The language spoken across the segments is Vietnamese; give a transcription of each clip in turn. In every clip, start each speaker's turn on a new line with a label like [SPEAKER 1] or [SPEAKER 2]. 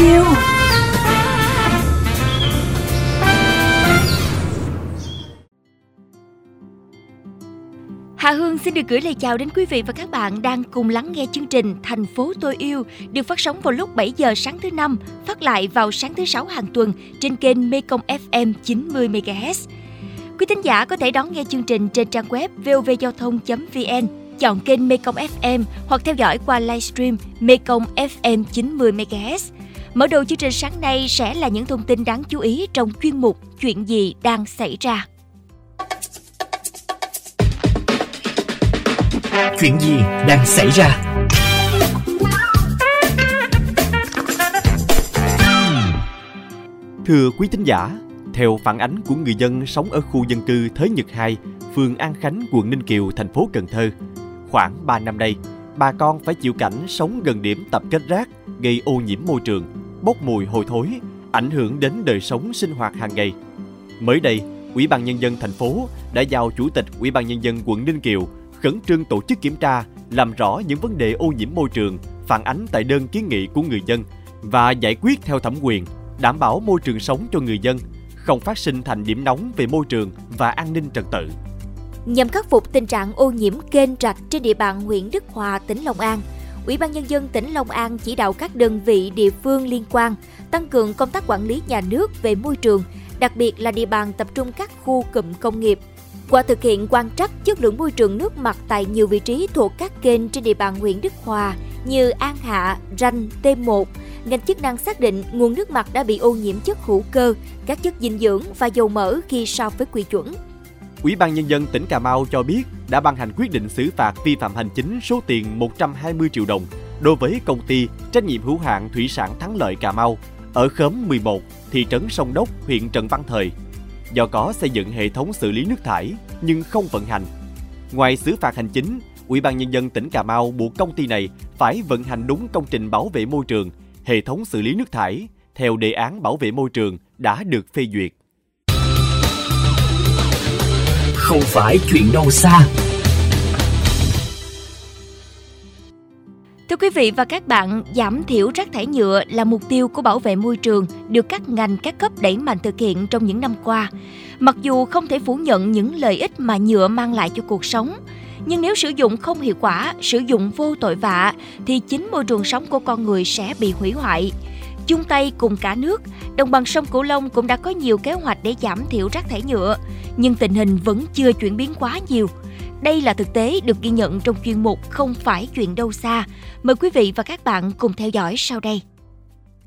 [SPEAKER 1] yêu Hà Hương xin được gửi lời chào đến quý vị và các bạn đang cùng lắng nghe chương trình Thành phố tôi yêu được phát sóng vào lúc 7 giờ sáng thứ năm, phát lại vào sáng thứ sáu hàng tuần trên kênh Mekong FM 90 MHz. Quý thính giả có thể đón nghe chương trình trên trang web vovgiao thông.vn, chọn kênh Mekong FM hoặc theo dõi qua livestream Mekong FM 90 MHz. Mở đầu chương trình sáng nay sẽ là những thông tin đáng chú ý trong chuyên mục Chuyện gì đang xảy ra.
[SPEAKER 2] Chuyện gì đang xảy ra?
[SPEAKER 3] Thưa quý thính giả, theo phản ánh của người dân sống ở khu dân cư Thới Nhật 2, phường An Khánh, quận Ninh Kiều, thành phố Cần Thơ, khoảng 3 năm nay, bà con phải chịu cảnh sống gần điểm tập kết rác, gây ô nhiễm môi trường, bốc mùi hôi thối, ảnh hưởng đến đời sống sinh hoạt hàng ngày. Mới đây, Ủy ban nhân dân thành phố đã giao Chủ tịch Ủy ban nhân dân quận Ninh Kiều khẩn trương tổ chức kiểm tra, làm rõ những vấn đề ô nhiễm môi trường phản ánh tại đơn kiến nghị của người dân và giải quyết theo thẩm quyền, đảm bảo môi trường sống cho người dân, không phát sinh thành điểm nóng về môi trường và an ninh trật tự.
[SPEAKER 1] Nhằm khắc phục tình trạng ô nhiễm kênh rạch trên địa bàn huyện Đức Hòa, tỉnh Long An, Ủy ban Nhân dân tỉnh Long An chỉ đạo các đơn vị địa phương liên quan tăng cường công tác quản lý nhà nước về môi trường, đặc biệt là địa bàn tập trung các khu cụm công nghiệp, qua thực hiện quan trắc chất lượng môi trường nước mặt tại nhiều vị trí thuộc các kênh trên địa bàn huyện Đức Hòa như An Hạ, Ranh, T1, ngành chức năng xác định nguồn nước mặt đã bị ô nhiễm chất hữu cơ, các chất dinh dưỡng và dầu mỡ khi so với quy chuẩn.
[SPEAKER 3] Ủy ban Nhân dân tỉnh Cà Mau cho biết đã ban hành quyết định xử phạt vi phạm hành chính số tiền 120 triệu đồng đối với công ty trách nhiệm hữu hạn thủy sản Thắng Lợi Cà Mau ở khóm 11, thị trấn Sông Đốc, huyện Trần Văn Thời, do có xây dựng hệ thống xử lý nước thải nhưng không vận hành. Ngoài xử phạt hành chính, Ủy ban nhân dân tỉnh Cà Mau buộc công ty này phải vận hành đúng công trình bảo vệ môi trường, hệ thống xử lý nước thải theo đề án bảo vệ môi trường đã được phê duyệt.
[SPEAKER 2] Không phải chuyện đâu xa.
[SPEAKER 1] Thưa quý vị và các bạn, giảm thiểu rác thải nhựa là mục tiêu của bảo vệ môi trường được các ngành các cấp đẩy mạnh thực hiện trong những năm qua. Mặc dù không thể phủ nhận những lợi ích mà nhựa mang lại cho cuộc sống, nhưng nếu sử dụng không hiệu quả, sử dụng vô tội vạ thì chính môi trường sống của con người sẽ bị hủy hoại. Chung tay cùng cả nước, đồng bằng sông Cửu Long cũng đã có nhiều kế hoạch để giảm thiểu rác thải nhựa, nhưng tình hình vẫn chưa chuyển biến quá nhiều. Đây là thực tế được ghi nhận trong chuyên mục Không phải chuyện đâu xa. Mời quý vị và các bạn cùng theo dõi sau đây.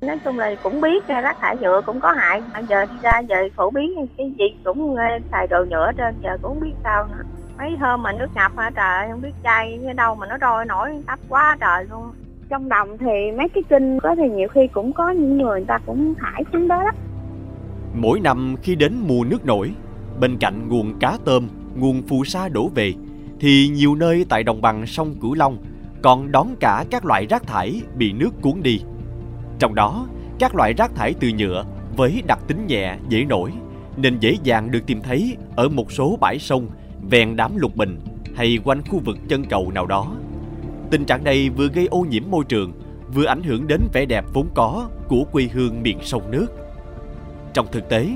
[SPEAKER 4] Nói chung là cũng biết rác thải nhựa cũng có hại. Bây giờ đi ra giờ phổ biến cái gì cũng xài đồ nhựa trên giờ cũng không biết sao nữa. Mấy hôm mà nước ngập hả trời, không biết chai ở đâu mà nó trôi nổi tấp quá trời luôn. Trong đồng thì mấy cái kinh có thì nhiều khi cũng có những người người ta cũng thải xuống đó đó.
[SPEAKER 3] Mỗi năm khi đến mùa nước nổi, bên cạnh nguồn cá tôm, nguồn phù sa đổ về, thì nhiều nơi tại đồng bằng sông Cửu Long còn đón cả các loại rác thải bị nước cuốn đi. Trong đó, các loại rác thải từ nhựa với đặc tính nhẹ, dễ nổi nên dễ dàng được tìm thấy ở một số bãi sông ven đám lục bình hay quanh khu vực chân cầu nào đó. Tình trạng này vừa gây ô nhiễm môi trường, vừa ảnh hưởng đến vẻ đẹp vốn có của quê hương miền sông nước. Trong thực tế,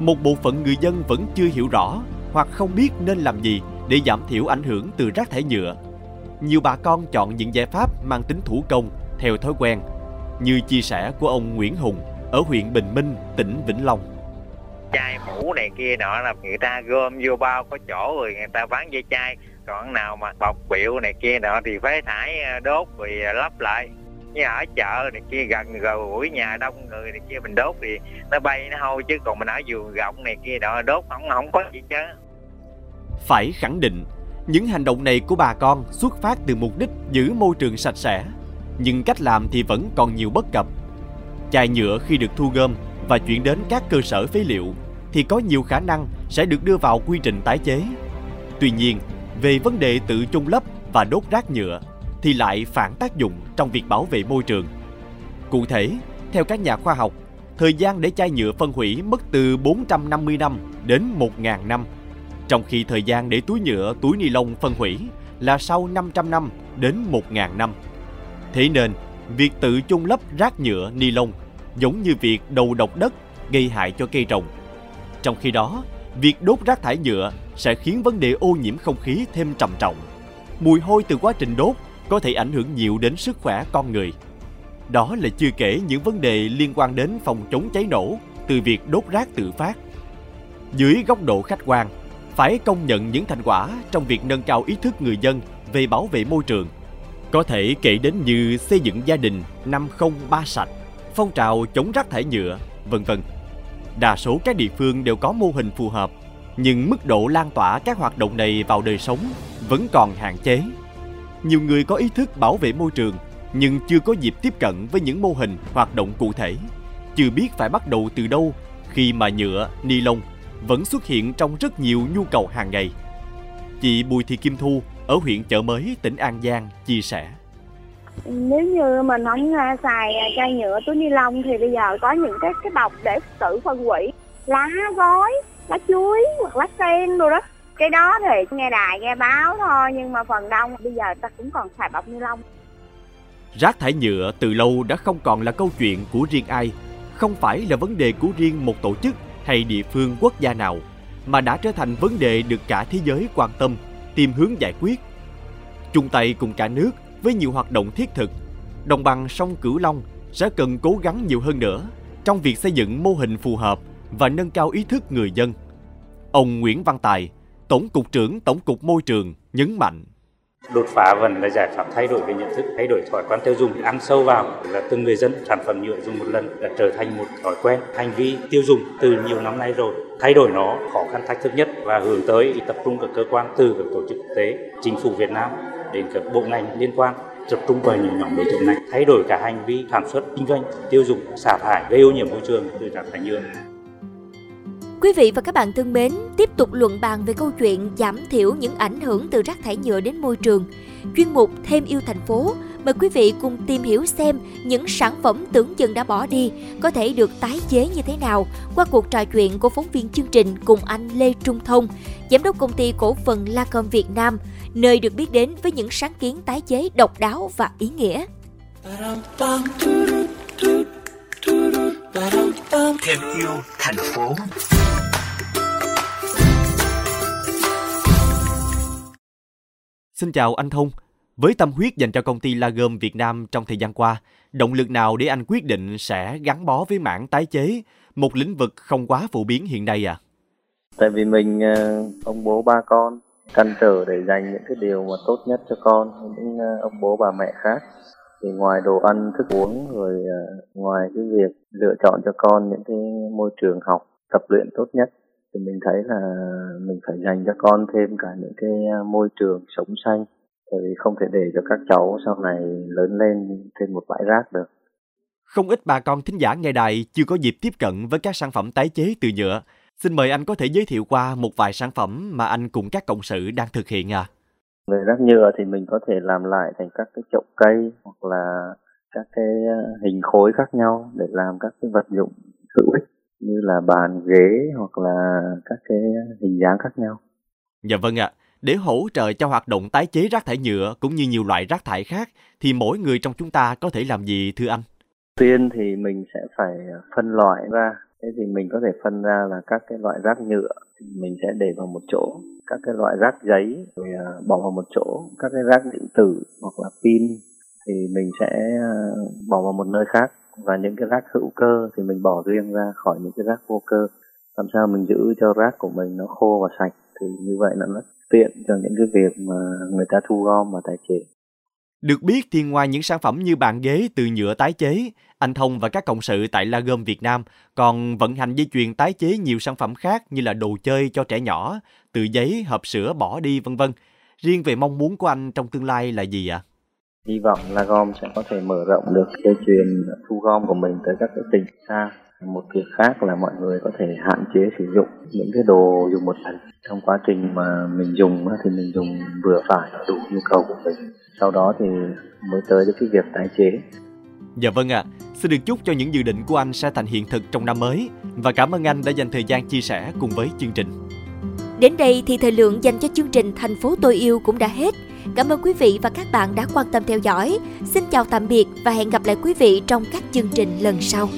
[SPEAKER 3] một bộ phận người dân vẫn chưa hiểu rõ hoặc không biết nên làm gì để giảm thiểu ảnh hưởng từ rác thải nhựa. Nhiều bà con chọn những giải pháp mang tính thủ công theo thói quen, như chia sẻ của ông Nguyễn Hùng ở huyện Bình Minh, tỉnh Vĩnh Long.
[SPEAKER 5] Chai mũ này kia nọ là người ta gom vô bao có chỗ rồi người ta bán dây chai, còn nào mà bọc biểu này kia nọ thì phải thải ờ, đốt rồi ờ, lắp lại như ở chợ này kia, gần gũi nhà đông người này kia, mình đốt thì nó bay nó hôi chứ, còn mình ở vườn rộng này kia đó đốt không không có gì chứ.
[SPEAKER 3] Phải khẳng định, những hành động này của bà con xuất phát từ mục đích giữ môi trường sạch sẽ, nhưng cách làm thì vẫn còn nhiều bất cập. Chai nhựa khi được thu gom và chuyển đến các cơ sở phế liệu thì có nhiều khả năng sẽ được đưa vào quy trình tái chế. Tuy nhiên, về vấn đề tự chôn lấp và đốt rác nhựa thì lại phản tác dụng trong việc bảo vệ môi trường. Cụ thể, theo các nhà khoa học, thời gian để chai nhựa phân hủy mất từ 450 năm đến 1.000 năm, trong khi thời gian để túi nhựa, túi ni lông phân hủy là sau 500 năm đến 1.000 năm. Thế nên, việc tự chôn lấp rác nhựa ni lông giống như việc đầu độc đất gây hại cho cây trồng. Trong khi đó, việc đốt rác thải nhựa sẽ khiến vấn đề ô nhiễm không khí thêm trầm trọng. Mùi hôi từ quá trình đốt có thể ảnh hưởng nhiều đến sức khỏe con người. Đó là chưa kể những vấn đề liên quan đến phòng chống cháy nổ từ việc đốt rác tự phát. Dưới góc độ khách quan, phải công nhận những thành quả trong việc nâng cao ý thức người dân về bảo vệ môi trường. Có thể kể đến như xây dựng gia đình 503 sạch, phong trào chống rác thải nhựa, vân vân. Đa số các địa phương đều có mô hình phù hợp, nhưng mức độ lan tỏa các hoạt động này vào đời sống vẫn còn hạn chế. Nhiều người có ý thức bảo vệ môi trường nhưng chưa có dịp tiếp cận với những mô hình hoạt động cụ thể, chưa biết phải bắt đầu từ đâu khi mà nhựa, ni lông vẫn xuất hiện trong rất nhiều nhu cầu hàng ngày. Chị Bùi Thị Kim Thu ở huyện Chợ Mới, tỉnh An Giang chia sẻ.
[SPEAKER 4] Nếu như mình không xài chai nhựa túi ni lông thì bây giờ có những cái cái bọc để tự phân hủy lá gói, lá chuối hoặc lá sen rồi đó. Cái đó thì nghe đài nghe báo thôi nhưng mà phần đông bây giờ ta cũng còn xài bọc ni lông.
[SPEAKER 3] Rác thải nhựa từ lâu đã không còn là câu chuyện của riêng ai, không phải là vấn đề của riêng một tổ chức hay địa phương quốc gia nào, mà đã trở thành vấn đề được cả thế giới quan tâm, tìm hướng giải quyết. Chung tay cùng cả nước với nhiều hoạt động thiết thực, đồng bằng sông Cửu Long sẽ cần cố gắng nhiều hơn nữa trong việc xây dựng mô hình phù hợp và nâng cao ý thức người dân. Ông Nguyễn Văn Tài, Tổng cục trưởng Tổng cục Môi trường nhấn mạnh.
[SPEAKER 6] Đột phá vẫn là giải pháp thay đổi về nhận thức, thay đổi thói quen tiêu dùng, ăn sâu vào là từng người dân sản phẩm nhựa dùng một lần đã trở thành một thói quen, hành vi tiêu dùng từ nhiều năm nay rồi. Thay đổi nó khó khăn thách thức nhất và hướng tới tập trung các cơ quan từ các tổ chức quốc tế, chính phủ Việt Nam đến các bộ ngành liên quan tập trung vào những nhóm đối tượng này, thay đổi cả hành vi sản xuất, kinh doanh, tiêu dùng, xả thải gây ô nhiễm môi trường từ rác thải nhựa.
[SPEAKER 1] Quý vị và các bạn thân mến, tiếp tục luận bàn về câu chuyện giảm thiểu những ảnh hưởng từ rác thải nhựa đến môi trường. Chuyên mục Thêm yêu thành phố mời quý vị cùng tìm hiểu xem những sản phẩm tưởng chừng đã bỏ đi có thể được tái chế như thế nào qua cuộc trò chuyện của phóng viên chương trình cùng anh Lê Trung Thông, giám đốc công ty cổ phần Lacom Việt Nam, nơi được biết đến với những sáng kiến tái chế độc đáo và ý nghĩa.
[SPEAKER 2] Thêm yêu thành phố
[SPEAKER 3] Xin chào anh Thông. Với tâm huyết dành cho công ty Lagom Việt Nam trong thời gian qua, động lực nào để anh quyết định sẽ gắn bó với mảng tái chế, một lĩnh vực không quá phổ biến hiện nay à?
[SPEAKER 7] Tại vì mình ờ, ông bố ba con, căn trở để dành những cái điều mà tốt nhất cho con, những ờ, ông bố bà mẹ khác. Thì ngoài đồ ăn, thức uống, rồi ờ, ngoài cái việc lựa chọn cho con những cái môi trường học, tập luyện tốt nhất, thì mình thấy là mình phải dành cho con thêm cả những cái ờ, môi trường sống xanh bởi vì không thể để cho các cháu sau này lớn lên thêm một bãi rác được.
[SPEAKER 3] Không ít bà con thính giả nghe đài chưa có dịp tiếp cận với các sản phẩm tái chế từ nhựa. Xin mời anh có thể giới thiệu qua một vài sản phẩm mà anh cùng các cộng sự đang thực hiện à?
[SPEAKER 7] Về rác nhựa thì mình có thể làm lại thành các cái chậu cây hoặc là các cái hình khối khác nhau để làm các cái vật dụng hữu ích như là bàn ghế hoặc là các cái hình dáng khác nhau.
[SPEAKER 3] Dạ vâng ạ. À. Để hỗ trợ cho hoạt động tái chế rác thải nhựa cũng như nhiều loại rác thải khác thì mỗi người trong chúng ta có thể làm gì thưa anh?
[SPEAKER 7] Tiên thì mình sẽ phải phân loại ra. Thế thì mình có thể phân ra là các cái loại rác nhựa thì mình sẽ để vào một chỗ, các cái loại rác giấy rồi à, bỏ vào một chỗ, các cái rác điện tử hoặc là pin thì mình sẽ à, bỏ vào một nơi khác và những cái rác hữu cơ thì mình bỏ riêng ra khỏi những cái rác vô cơ làm sao mình giữ cho rác của mình nó khô và sạch thì như vậy là nó tiện cho những cái việc mà người ta thu gom và tái chế.
[SPEAKER 3] Được biết thì ngoài những sản phẩm như bàn ghế từ nhựa tái chế, anh Thông và các cộng sự tại La Gom Việt Nam còn vận hành dây chuyền tái chế nhiều sản phẩm khác như là đồ chơi cho trẻ nhỏ, từ giấy, hộp sữa bỏ đi vân vân. Riêng về mong muốn của anh trong tương lai là gì ạ? À?
[SPEAKER 7] hy vọng La gom sẽ có thể mở rộng được dây chuyền thu gom của mình tới các cái tỉnh xa một việc khác là mọi người có thể hạn chế sử dụng những cái đồ dùng một lần trong quá trình mà mình dùng thì mình dùng vừa phải đủ nhu cầu của mình sau đó thì mới tới cái việc tái chế
[SPEAKER 3] Dạ vâng ạ, à. xin được chúc cho những dự định của anh sẽ thành hiện thực trong năm mới và cảm ơn anh đã dành thời gian chia sẻ cùng với chương trình.
[SPEAKER 1] Đến đây thì thời lượng dành cho chương trình Thành phố tôi yêu cũng đã hết. Cảm ơn quý vị và các bạn đã quan tâm theo dõi. Xin chào tạm biệt và hẹn gặp lại quý vị trong các chương trình lần sau.